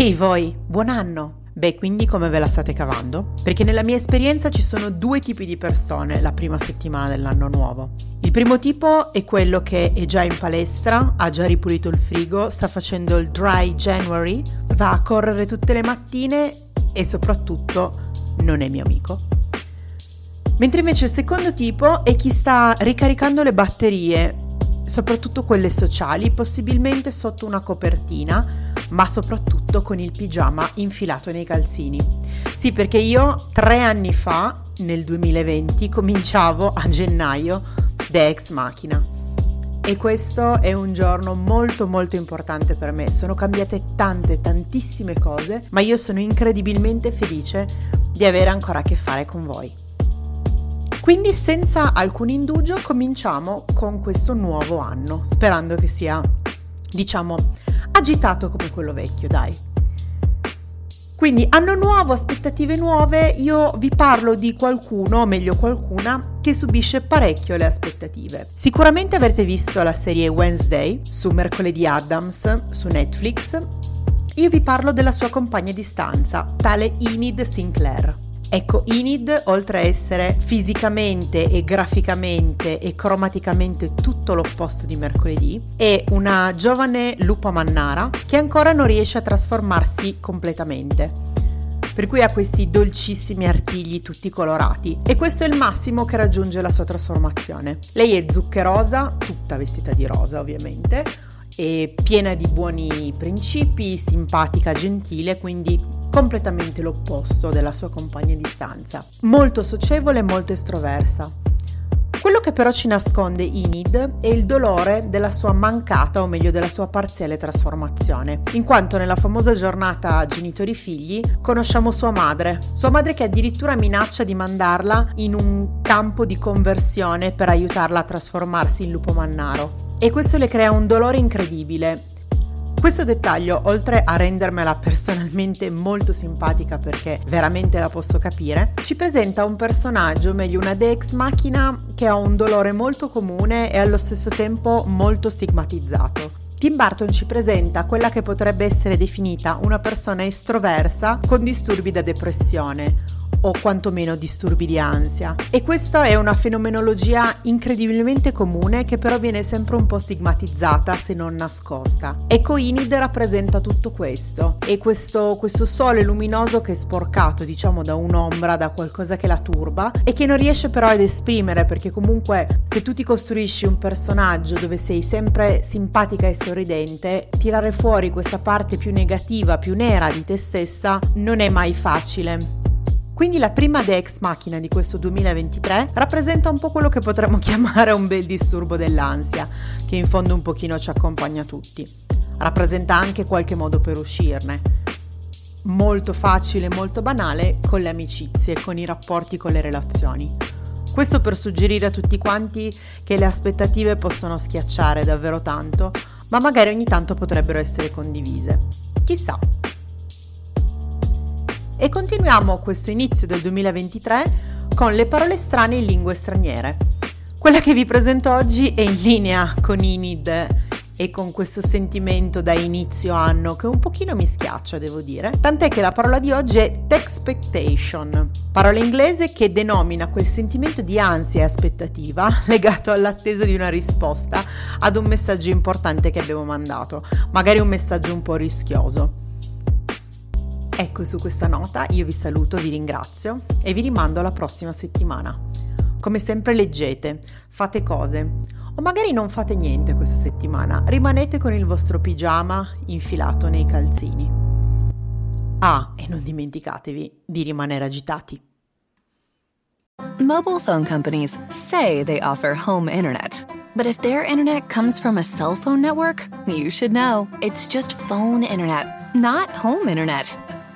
Ehi voi, buon anno! Beh, quindi come ve la state cavando? Perché nella mia esperienza ci sono due tipi di persone la prima settimana dell'anno nuovo. Il primo tipo è quello che è già in palestra, ha già ripulito il frigo, sta facendo il dry January, va a correre tutte le mattine e soprattutto non è mio amico. Mentre invece il secondo tipo è chi sta ricaricando le batterie, soprattutto quelle sociali, possibilmente sotto una copertina ma soprattutto con il pigiama infilato nei calzini. Sì, perché io tre anni fa, nel 2020, cominciavo a gennaio The Ex Machina. E questo è un giorno molto molto importante per me. Sono cambiate tante, tantissime cose, ma io sono incredibilmente felice di avere ancora a che fare con voi. Quindi senza alcun indugio cominciamo con questo nuovo anno, sperando che sia, diciamo, agitato come quello vecchio, dai. Quindi anno nuovo, aspettative nuove, io vi parlo di qualcuno, o meglio qualcuna, che subisce parecchio le aspettative. Sicuramente avrete visto la serie Wednesday su Mercoledì Adams su Netflix. Io vi parlo della sua compagna di stanza, tale Enid Sinclair. Ecco, Enid, oltre a essere fisicamente e graficamente e cromaticamente tutto l'opposto di mercoledì, è una giovane lupa mannara che ancora non riesce a trasformarsi completamente per cui ha questi dolcissimi artigli tutti colorati e questo è il massimo che raggiunge la sua trasformazione. Lei è zuccherosa, tutta vestita di rosa ovviamente, e piena di buoni principi, simpatica, gentile, quindi completamente l'opposto della sua compagna di stanza, molto socievole e molto estroversa. Quello che però ci nasconde Enid è il dolore della sua mancata, o meglio della sua parziale trasformazione, in quanto nella famosa giornata genitori-figli conosciamo sua madre, sua madre che addirittura minaccia di mandarla in un campo di conversione per aiutarla a trasformarsi in lupo mannaro. E questo le crea un dolore incredibile questo dettaglio, oltre a rendermela personalmente molto simpatica perché veramente la posso capire, ci presenta un personaggio, meglio una Dex macchina che ha un dolore molto comune e allo stesso tempo molto stigmatizzato. Tim Burton ci presenta quella che potrebbe essere definita una persona estroversa con disturbi da depressione, o quantomeno disturbi di ansia. E questa è una fenomenologia incredibilmente comune che però viene sempre un po' stigmatizzata se non nascosta. Ecco Inid rappresenta tutto questo e questo, questo sole luminoso che è sporcato diciamo da un'ombra, da qualcosa che la turba e che non riesce però ad esprimere perché comunque se tu ti costruisci un personaggio dove sei sempre simpatica e sorridente, tirare fuori questa parte più negativa, più nera di te stessa non è mai facile. Quindi la prima Dex macchina di questo 2023 rappresenta un po' quello che potremmo chiamare un bel disturbo dell'ansia, che in fondo un pochino ci accompagna tutti. Rappresenta anche qualche modo per uscirne. Molto facile, molto banale con le amicizie, con i rapporti, con le relazioni. Questo per suggerire a tutti quanti che le aspettative possono schiacciare davvero tanto, ma magari ogni tanto potrebbero essere condivise. Chissà. E continuiamo questo inizio del 2023 con le parole strane in lingue straniere. Quella che vi presento oggi è in linea con Inid e con questo sentimento da inizio anno che un pochino mi schiaccia, devo dire. Tant'è che la parola di oggi è expectation, parola inglese che denomina quel sentimento di ansia e aspettativa legato all'attesa di una risposta ad un messaggio importante che abbiamo mandato, magari un messaggio un po' rischioso. Ecco, su questa nota io vi saluto, vi ringrazio e vi rimando alla prossima settimana. Come sempre leggete, fate cose o magari non fate niente questa settimana, rimanete con il vostro pigiama infilato nei calzini. Ah, e non dimenticatevi di rimanere agitati. Mobile phone companies say they offer home internet. But if their internet comes from a cell phone network, you should know. It's just phone internet, not home internet.